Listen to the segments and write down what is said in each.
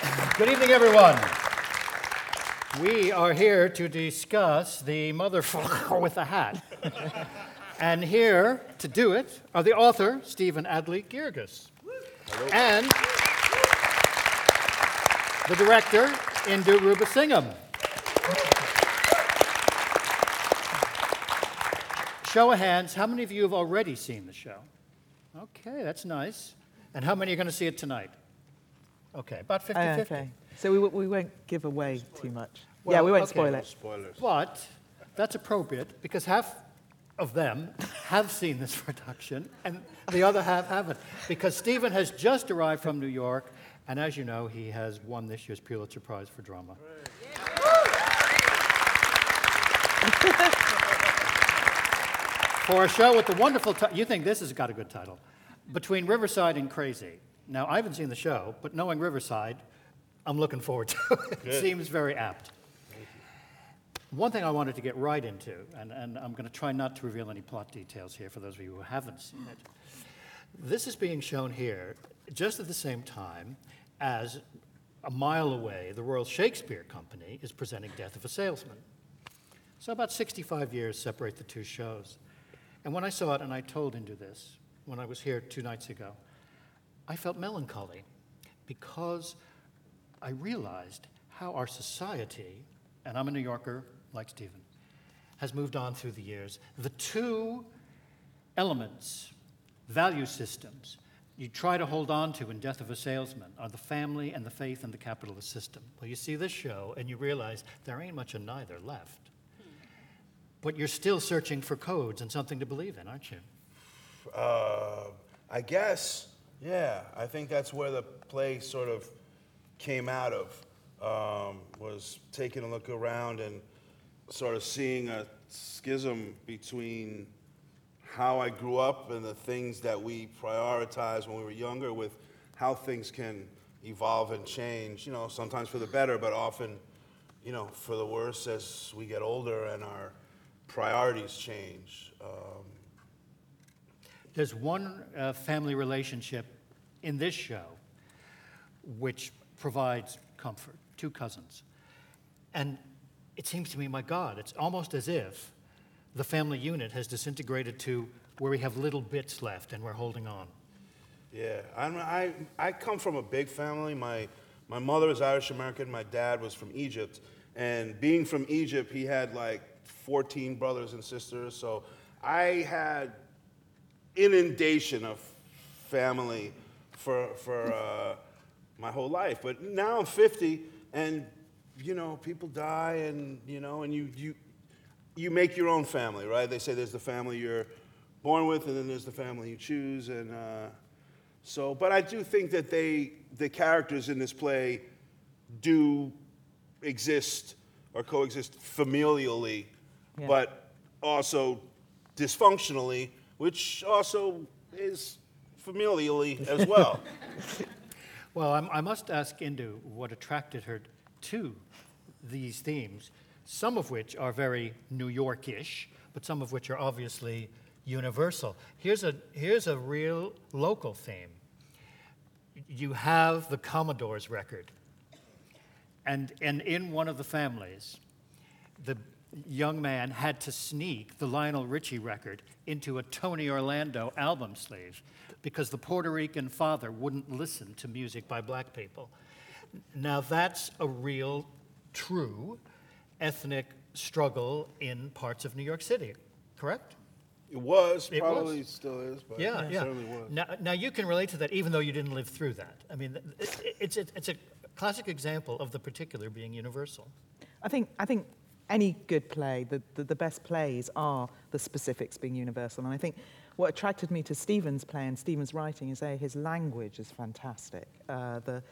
Good evening, everyone. We are here to discuss the motherfucker with a hat. and here to do it are the author, Stephen Adly Guirgis, and the director, Indu Rubasingham. Show of hands, how many of you have already seen the show? Okay, that's nice. And how many are going to see it tonight? Okay, about 50 Oh, ah, 50. okay. So we, w- we won't give away too much. yeah, we won't okay. spoil it. Spoilers. But that's appropriate because half of them have seen this production and the other half haven't. Because Stephen has just arrived from New York, and as you know, he has won this year's Pulitzer Prize for Drama. for a show with the wonderful title, you think this has got a good title Between Riverside and Crazy. Now, I haven't seen the show, but knowing Riverside, I'm looking forward to it. It seems very apt. One thing I wanted to get right into, and, and I'm going to try not to reveal any plot details here for those of you who haven't seen it. This is being shown here just at the same time as a mile away, the Royal Shakespeare Company is presenting Death of a Salesman. So about 65 years separate the two shows. And when I saw it, and I told Indu this when I was here two nights ago, I felt melancholy because I realized how our society, and I'm a New Yorker like Stephen, has moved on through the years. The two elements, value systems, you try to hold on to in Death of a Salesman are the family and the faith and the capitalist system. Well, you see this show and you realize there ain't much of neither left. But you're still searching for codes and something to believe in, aren't you? Uh, I guess, yeah. I think that's where the play sort of came out of. Um, was taking a look around and sort of seeing a schism between how I grew up and the things that we prioritized when we were younger with how things can evolve and change, you know, sometimes for the better, but often, you know, for the worse as we get older and our priorities change. Um, There's one uh, family relationship in this show which provides comfort two cousins. And it seems to me, my God, it's almost as if the family unit has disintegrated to where we have little bits left and we're holding on. Yeah, I'm, I, I come from a big family. My, my mother is Irish American, my dad was from Egypt. And being from Egypt, he had like 14 brothers and sisters. So I had inundation of family for, for uh, my whole life. But now I'm 50, and you know, people die, and you know, and you, you, you make your own family, right? They say there's the family you're born with, and then there's the family you choose, and uh, so. But I do think that they, the characters in this play, do exist or coexist familially, Yeah. but also dysfunctionally, which also is familially as well. Well, I'm, I must ask Indu what attracted her to these themes, some of which are very New Yorkish, but some of which are obviously universal. Here's a, here's a real local theme. You have the Commodore's record, and, and in one of the families, the young man had to sneak the Lionel Richie record into a Tony Orlando album sleeve because the Puerto Rican father wouldn't listen to music by black people. Now, that's a real, true ethnic struggle in parts of New York City, correct? It was, It probably was. still is, but Yeah, it yeah. certainly was. Now, now you can relate to that even though you didn't live through that. I mean, it, it's, it's a classic example of the particular being universal. I think, I think any good play, the, the, the best plays are the specifics being universal. And I think what attracted me to Stephen's play and Stephen's writing is A, his language is fantastic. Uh, the,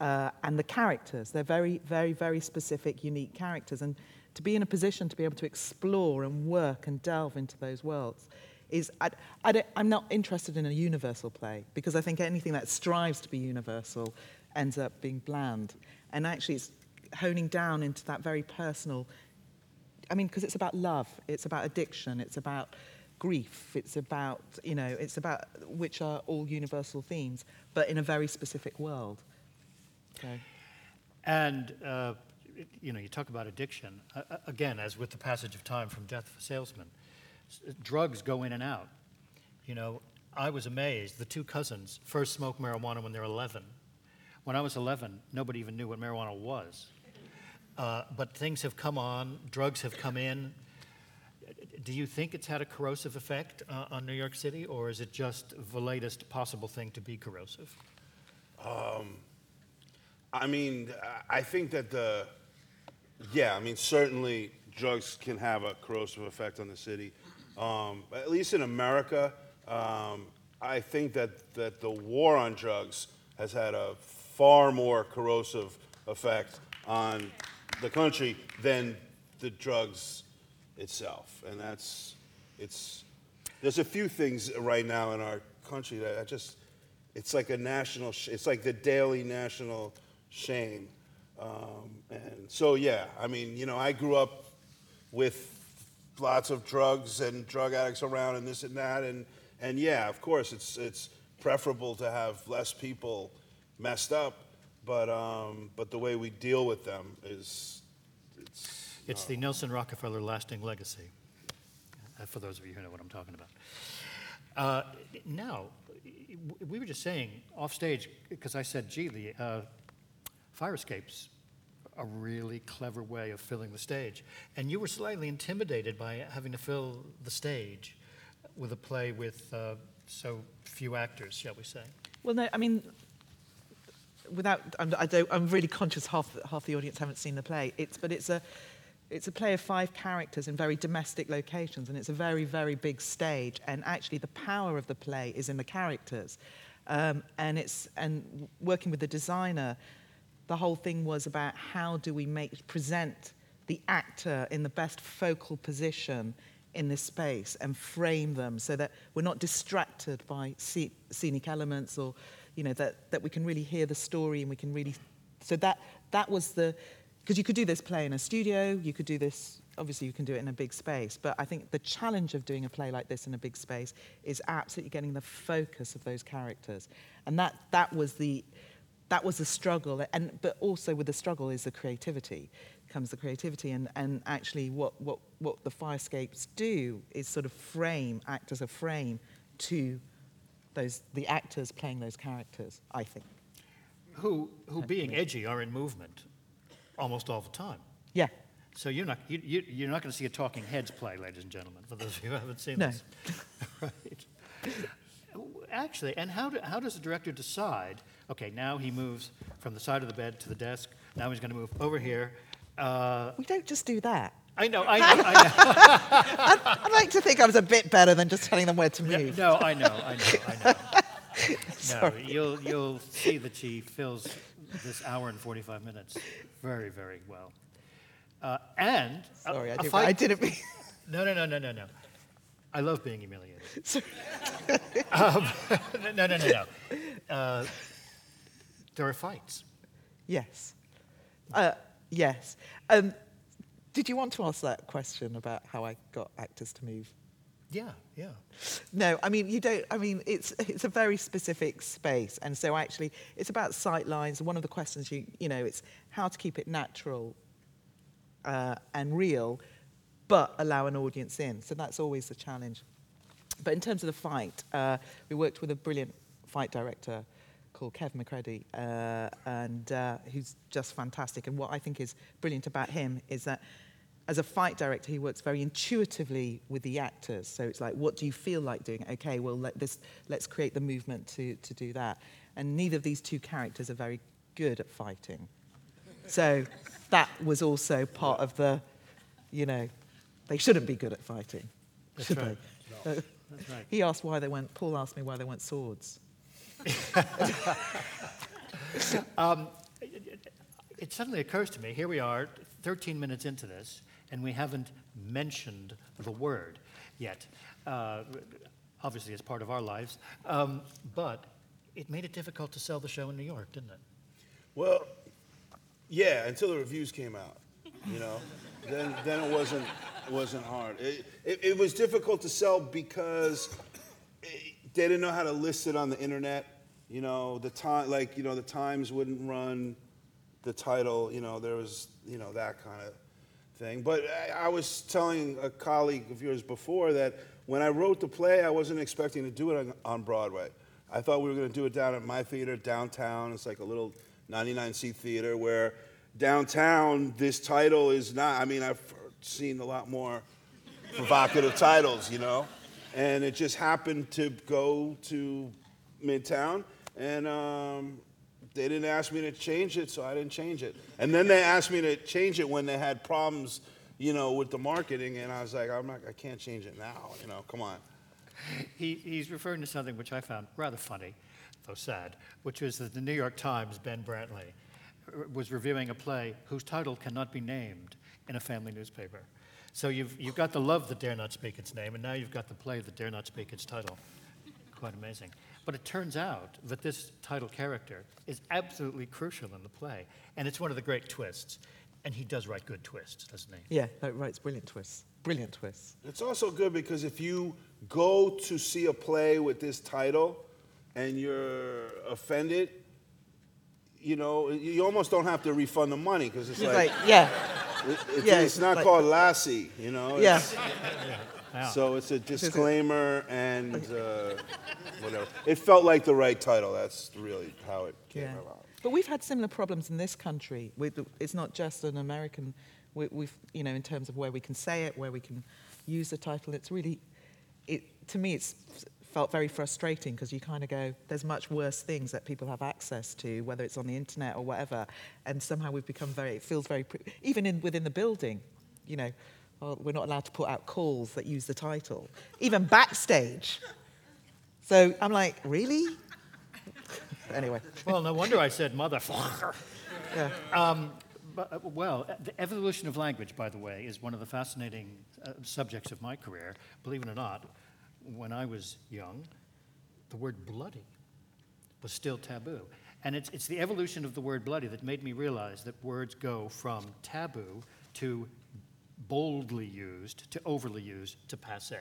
uh, and the characters, they're very, very, very specific, unique characters. And to be in a position to be able to explore and work and delve into those worlds is, I, I I'm not interested in a universal play because I think anything that strives to be universal ends up being bland. And actually, it's honing down into that very personal I mean, because it's about love, it's about addiction, it's about grief, it's about, you know, it's about, which are all universal themes, but in a very specific world. So, And, uh, you know, you talk about addiction. Uh, again, as with the passage of time from Death of a Salesman, drugs go in and out. You know, I was amazed. The two cousins first smoked marijuana when they were 11. When I was 11, nobody even knew what marijuana was. Uh, but things have come on, drugs have come in. Do you think it's had a corrosive effect uh, on New York City, or is it just the latest possible thing to be corrosive? I mean, I- I think that the, yeah, I mean, certainly drugs can have a corrosive effect on the city. Um, at least in America, um, I think that, that the war on drugs has had a far more corrosive effect on the country than the drugs itself. And that's, it's, there's a few things right now in our country that I just, it's like a national, sh- it's like the daily national shame. Um, and so, yeah, I mean, you know, I grew up with lots of drugs and drug addicts around and this and that. And, and yeah, of course, it's, it's preferable to have less people messed up, but, um, but the way we deal with them is, it's, It's the Nelson Rockefeller lasting legacy, uh, for those of you who know what I'm talking about. Uh, now, we were just saying off stage, because I said, gee, the uh, fire escapes a really clever way of filling the stage. And you were slightly intimidated by having to fill the stage with a play with uh, so few actors, shall we say. Well, no, I mean, without, I'm, I don't, I'm really conscious half, half the audience haven't seen the play. It's, but it's a, it's a play of five characters in very domestic locations, and it's a very, very big stage. And actually, the power of the play is in the characters. Um, and it's and working with the designer, the whole thing was about how do we make present the actor in the best focal position in this space and frame them so that we're not distracted by sce- scenic elements or you know that, that we can really hear the story and we can really so that that was the because you could do this play in a studio you could do this obviously you can do it in a big space but i think the challenge of doing a play like this in a big space is absolutely getting the focus of those characters. And that that was the that was the struggle and but also with the struggle is the creativity comes the creativity and, and actually what, what, what the firescapes do is sort of frame act as a frame to those the actors playing those characters i think Who, who being edgy, are in movement almost all the time. yeah So you're not, you, you, you're not going to see a Talking Heads play, ladies and gentlemen, for those of you who haven't seen No. this. right. Actually, and how, do, how does the director decide, okay, now he moves from the side of the bed to the desk, now he's going to move over here. Uh, we don't just do that I know, I know, I know. i'd like to think i was a bit better than just telling them where to move no, I know, I know, I know. No, you'll, you'll see that she fills this hour and 45 minutes very, very well. Uh, and sorry a I, didn't, fight- I didn't mean No, no, no, no, no, no. I love being humiliated. Um, no, no, no, no. Uh, there are fights. yes uh, yes um, did you want to ask that question about how i got actors to move Yeah, yeah. No, I mean you don't. I mean it's it's a very specific space, and so actually it's about sight lines. One of the questions you you know it's how to keep it natural uh, and real, but allow an audience in. So that's always the challenge. But in terms of the fight, uh, we worked with a brilliant fight director called Kev McCurdy, uh, and uh, who's just fantastic. And what I think is brilliant about him is that as a fight director, he works very intuitively with the actors. So it's like, what do you feel like doing? Okay, well, let this, let's create the movement to, to do that. And neither of these two characters are very good at fighting. So that was also part of the, you know, they shouldn't be good at fighting, That's should right. they? That's right. he asked why they weren't, Paul asked me why they weren't swords. Um, it suddenly occurs to me here we are, 13 minutes into this, and we haven't mentioned the word yet. Uh, obviously, it's part of our lives. Um, but it made it difficult to sell the show in New York, didn't it? Well, yeah, until the reviews came out, you know, then then it wasn't wasn't hard. It, it, it was difficult to sell because it, they didn't know how to list it on the internet. You know, the time like you know the Times wouldn't run the title, you know, there was, you know, that kind of thing. But I, I was telling a colleague of yours before that when I wrote the play, I wasn't expecting to do it on, on Broadway. I thought we were going to do it down at my theater downtown. It's like a little 99 seat theater where downtown this title is not. I mean, I've seen a lot more provocative titles, you know, and it just happened to go to Midtown, and um, they didn't ask me to change it, so I didn't change it. And then they asked me to change it when they had problems, you know, with the marketing, and I was like, I'm not, I can't change it now, you know, come on. He, he's referring to something which I found rather funny, though sad, which was that the New York Times, Ben Brantley, was reviewing a play whose title cannot be named in a family newspaper. So you've, you've got the love that dare not speak its name, and now you've got the play that dare not speak its title. Quite amazing. But it turns out that this title character is absolutely crucial in the play, and it's one of the great twists. And he does write good twists, doesn't he? Yeah, no, right, it's brilliant twists. Brilliant twists. It's also good because if you go to see a play with this title and you're offended, you know, you almost don't have to refund the money because it's It's like, like, yeah, it- it's, yeah, it's not like- called Lassie, you know? yeah. It's- Yeah. So it's a disclaimer and uh, whatever. It felt like the right title. That's really how it came Yeah. about. But we've had similar problems in this country. With, it's not just an American, we, we've, you know, in terms of where we can say it, where we can use the title. It's really, it, to me, it's felt very frustrating because you kind of go, there's much worse things that people have access to, whether it's on the internet or whatever. And somehow we've become very, it feels very, pre- even in, within the building, you know, oh, we're not allowed to put out calls that use the title, even backstage. So I'm like, really? anyway. Well, no wonder I said motherfucker. Yeah. But, uh, well, the evolution of language, by the way, is one of the fascinating uh, subjects of my career. Believe it or not, when I was young, the word bloody was still taboo. And it's, it's the evolution of the word bloody that made me realize that words go from taboo to boldly used to overly used to passe.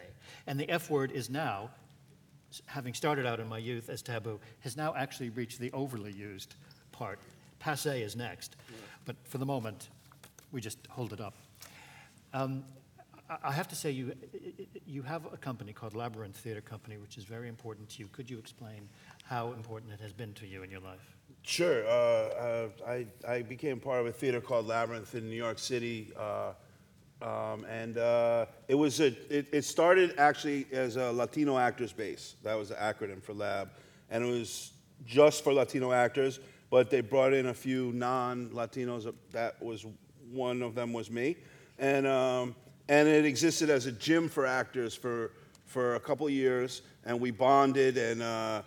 And the F word is now, having started out in my youth as taboo, has now actually reached the overly used part. Passe is next. But for the moment, we just hold it up. Um, I- have to say, you, you have a company called Labyrinth Theater Company, which is very important to you. Could you explain how important it has been to you in your life? Sure. Uh, uh, I, I became part of a theater called Labyrinth in New York City. Uh, um, and uh, it was a, it, it started actually as a Latino actors base. That was the acronym for Lab. And it was just for Latino actors, but they brought in a few non-Latinos. That was one of them was me. And, um, and it existed as a gym for actors for, for a couple years. And we bonded and, uh,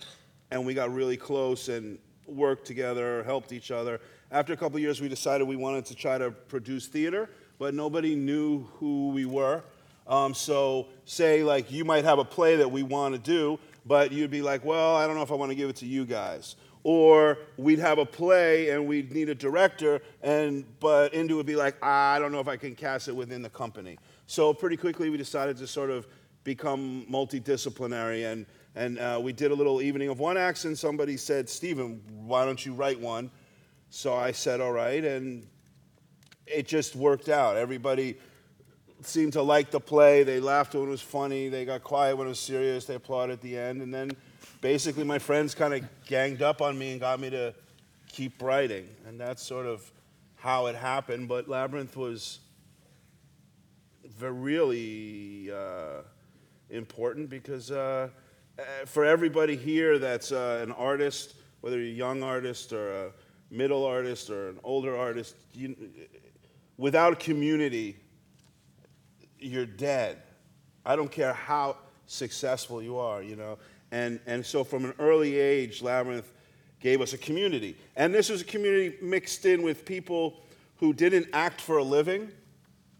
and we got really close and worked together, helped each other. After a couple years, we decided we wanted to try to produce theater, but nobody knew who we were. Um, so, say, like, you might have a play that we want to do, but you'd be like, well, I don't know if I want to give it to you guys. Or we'd have a play and we'd need a director, and but Indu would be like, "Ah, I don't know if I can cast it within the company. So pretty quickly we decided to sort of become multidisciplinary, and and uh, we did a little evening of one acts, and somebody said, Stephen, why don't you write one? So I said, all right, and it just worked out. Everybody seemed to like the play. They laughed when it was funny. They got quiet when it was serious. They applauded at the end. And then basically my friends kind of ganged up on me and got me to keep writing. And that's sort of how it happened. But Labyrinth was really uh, important because uh, uh, for everybody here that's uh, an artist, whether you're a young artist or a middle artist or an older artist, you, without a community, you're dead. I don't care how successful you are, you know. And, and so from an early age, Labyrinth gave us a community. And this was a community mixed in with people who didn't act for a living,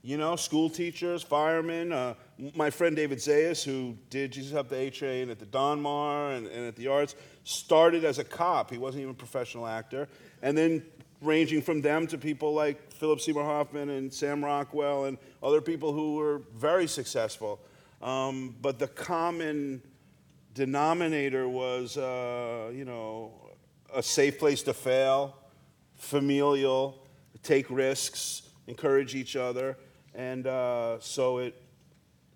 you know, school teachers, firemen. Uh, my friend David Zayas, who did Jesus Up the A Train at the Donmar and, and at the Arts, started as a cop. He wasn't even a professional actor. And then ranging from them to people like Philip Seymour Hoffman and Sam Rockwell and other people who were very successful. Um, but the common denominator was, uh, you know, a safe place to fail, familial, take risks, encourage each other, and uh, so it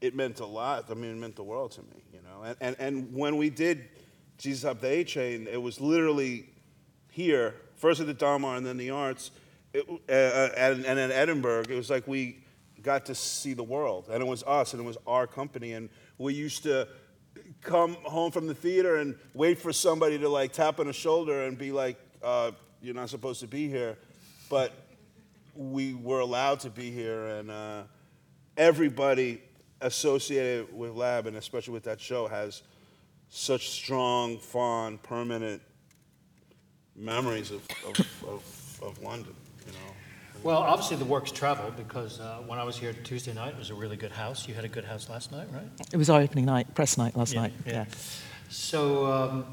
it meant a lot. I mean, it meant the world to me, you know. And and, and when we did Jesus Up the A Train, it was literally here, first at the Donmar and then the Arts, it, uh, uh, and, and in Edinburgh. It was like we got to see the world, and it was us, and it was our company, and we used to come home from the theater and wait for somebody to like tap on the shoulder and be like, uh, "You're not supposed to be here," but we were allowed to be here, and uh, everybody associated with Lab, and especially with that show, has such strong, fond, permanent memories of, of, of, of London, you know. Well, obviously the works travel because uh, when I was here Tuesday night, it was a really good house. You had a good house last night, right? It was our opening night, press night last Yeah, night. yeah. Yeah. So um,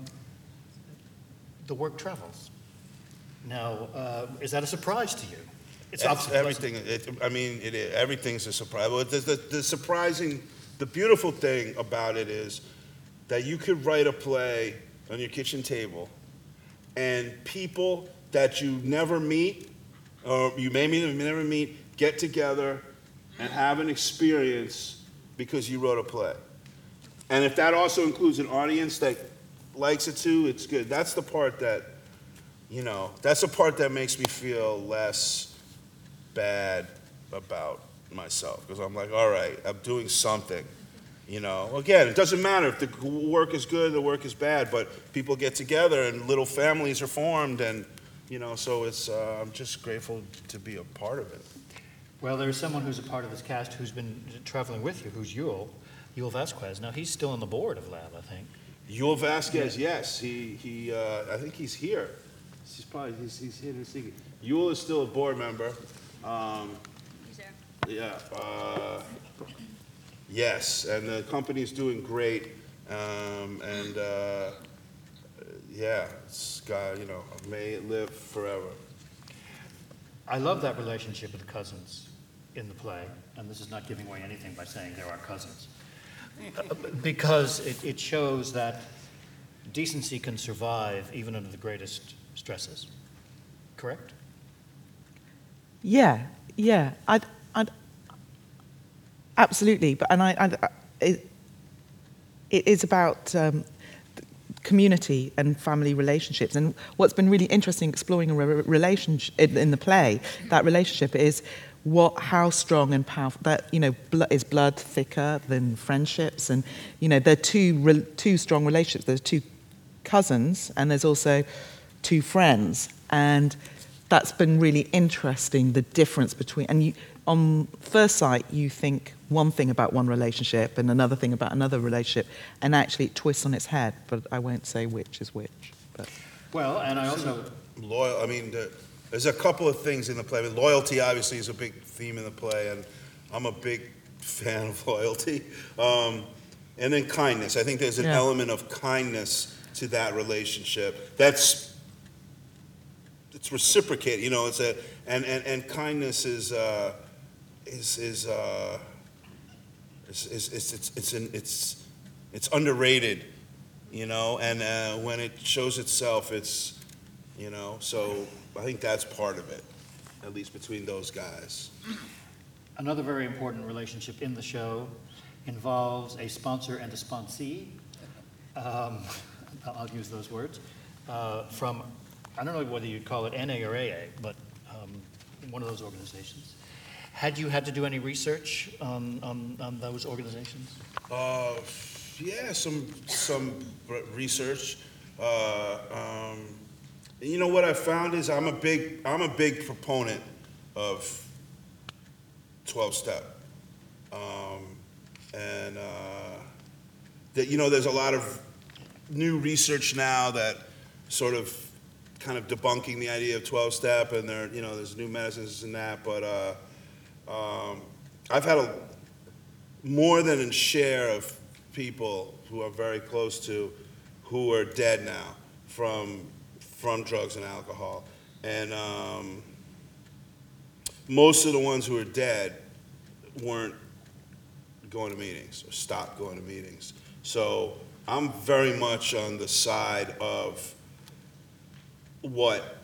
the work travels. Now, uh, is that a surprise to you? It's It's obviously everything. It, I mean, it is, everything's a surprise. But the, the, the surprising, the beautiful thing about it is that you could write a play on your kitchen table, and people that you never meet, or you may meet, them, never meet, get together and have an experience because you wrote a play. And if that also includes an audience that likes it too, it's good. That's the part that, you know, that's the part that makes me feel less bad about myself because I'm like, all right, I'm doing something. You know, again, it doesn't matter if the work is good, or the work is bad, but people get together and little families are formed, and you know, so it's. Uh, I'm just grateful to be a part of it. Well, there's someone who's a part of this cast who's been traveling with you, who's Yul, Yul Vasquez. Now, he's still on the board of Lab, I think. Yul Vasquez, yes, he he. Uh, I think he's here. He's probably he's, he's here to see. Yul is still a board member. Um, Yeah. Uh, yes, and the company's doing great, um, and uh, yeah, it's got you know, may it live forever. I love that relationship with the cousins in the play, and this is not giving away anything by saying they're our cousins. Uh, Because it, it shows that decency can survive even under the greatest stresses. Correct? Yeah, yeah, I'd, I'd, absolutely. But and I, I it, it is about um, community and family relationships. And what's been really interesting exploring a re- relationship in, in the play, that relationship is what, how strong and powerful that you know blo- is blood thicker than friendships, and you know they're two re- two strong relationships. There's two cousins, and there's also two friends, and that's been really interesting. The difference between and you, on first sight, you think one thing about one relationship and another thing about another relationship, and actually it twists on its head. But I won't say which is which. But Well, and I also, Loyal. I mean, the, there's a couple of things in the play. I mean, loyalty obviously is a big theme in the play, and I'm a big fan of loyalty. Um, and then kindness. I think there's an Yeah. element of kindness to that relationship. That's it's reciprocated. You know, it's a and and, and kindness is uh, is is. Uh, it's, it's, it's, it's, an, it's, it's underrated, you know, and uh, when it shows itself, it's, you know, so I think that's part of it, at least between those guys. another very important relationship in the show involves a sponsor and a sponsee. Um, I'll use those words. Uh, from, I don't know whether you'd call it NA or AA, but um, one of those organizations. Had you had to do any research on, on, on those organizations? Uh, yeah, some some research. Uh, um, you know what I found is I'm a big I'm a big proponent of 12 step, um, and uh, that you know there's a lot of new research now that sort of kind of debunking the idea of 12 step, and there you know there's new medicines and that, but. Uh, um, I've had a more than a share of people who are very close to who are dead now from from drugs and alcohol, and um, most of the ones who are dead weren't going to meetings or stopped going to meetings. So I'm very much on the side of what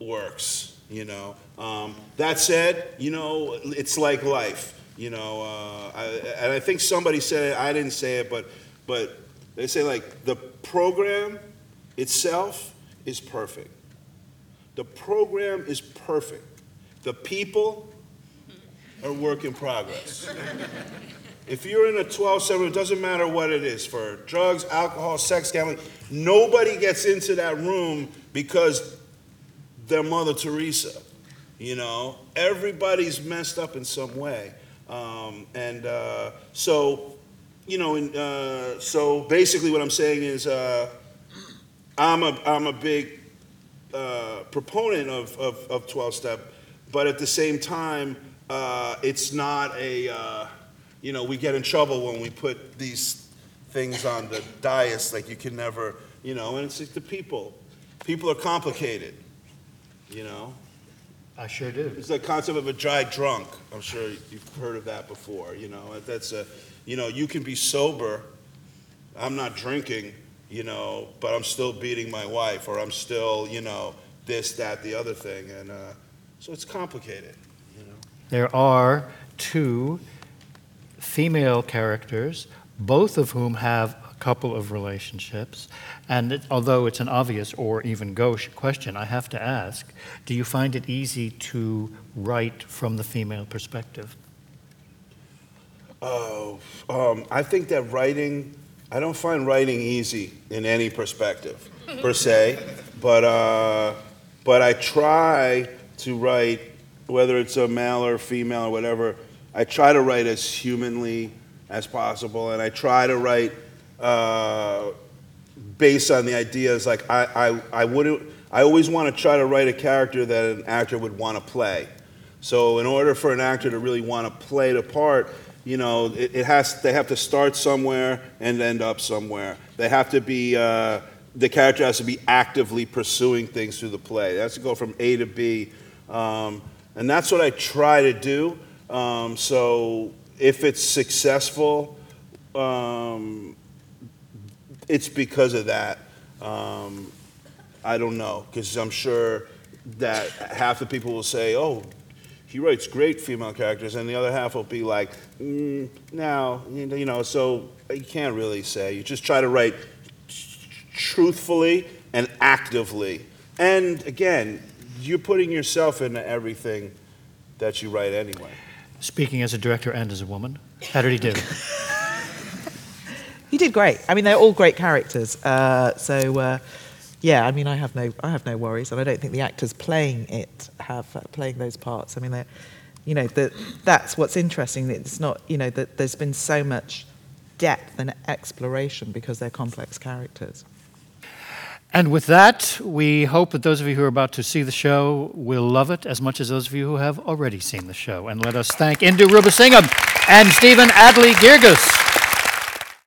works. You know. Um, that said, you know, it's like life. You know, uh, I, and I think somebody said it. I didn't say it, but but they say like the program itself is perfect. The program is perfect. The people are work in progress. If you're in a 12 7, it doesn't matter what it is for drugs, alcohol, sex, gambling, nobody gets into that room because they're Mother Teresa. You know, everybody's messed up in some way. Um, and uh, so, you know, in, uh, so basically what I'm saying is uh, I'm, a, I'm a big uh, proponent of, of, of 12 step, but at the same time, uh, it's not a, uh, you know, we get in trouble when we put these things on the dais, like you can never, you know, and it's like the people. People are complicated, you know. I sure do. It's the concept of a dry drunk. I'm sure you've heard of that before. You know, that's a, you know, you can be sober. I'm not drinking, you know, but I'm still beating my wife, or I'm still, you know, this, that, the other thing, and uh, so it's complicated. You know. There are two female characters, both of whom have couple of relationships. And it, although it's an obvious or even gauche question, I have to ask do you find it easy to write from the female perspective? Oh, um, I think that writing, I don't find writing easy in any perspective, per se, but, uh, but I try to write, whether it's a male or female or whatever, I try to write as humanly as possible, and I try to write uh, based on the ideas. Like I, I, I wouldn't. I always want to try to write a character that an actor would want to play. So in order for an actor to really want to play the part, you know, it, it has. They have to start somewhere and end up somewhere. They have to be. Uh, the character has to be actively pursuing things through the play. It has to go from A to B, um, and that's what I try to do. Um, so if it's successful, um, it's because of that. Um, I don't know, because I'm sure that half the people will say, oh, he writes great female characters, and the other half will be like, mm, no, you know, so you can't really say. You just try to write truthfully and actively. And again, you're putting yourself into everything that you write anyway. Speaking as a director and as a woman, how did he do? he did great. I mean, they're all great characters. Uh, so, uh, yeah, I mean, I have no, I have no worries, and I don't think the actors playing it have uh, playing those parts. I mean, they're, you know, that that's what's interesting. It's not, you know, that there's been so much depth and exploration because they're complex characters. And with that, we hope that those of you who are about to see the show will love it as much as those of you who have already seen the show. And let us thank Indu Rubasingham and Stephen Adly Guirgis.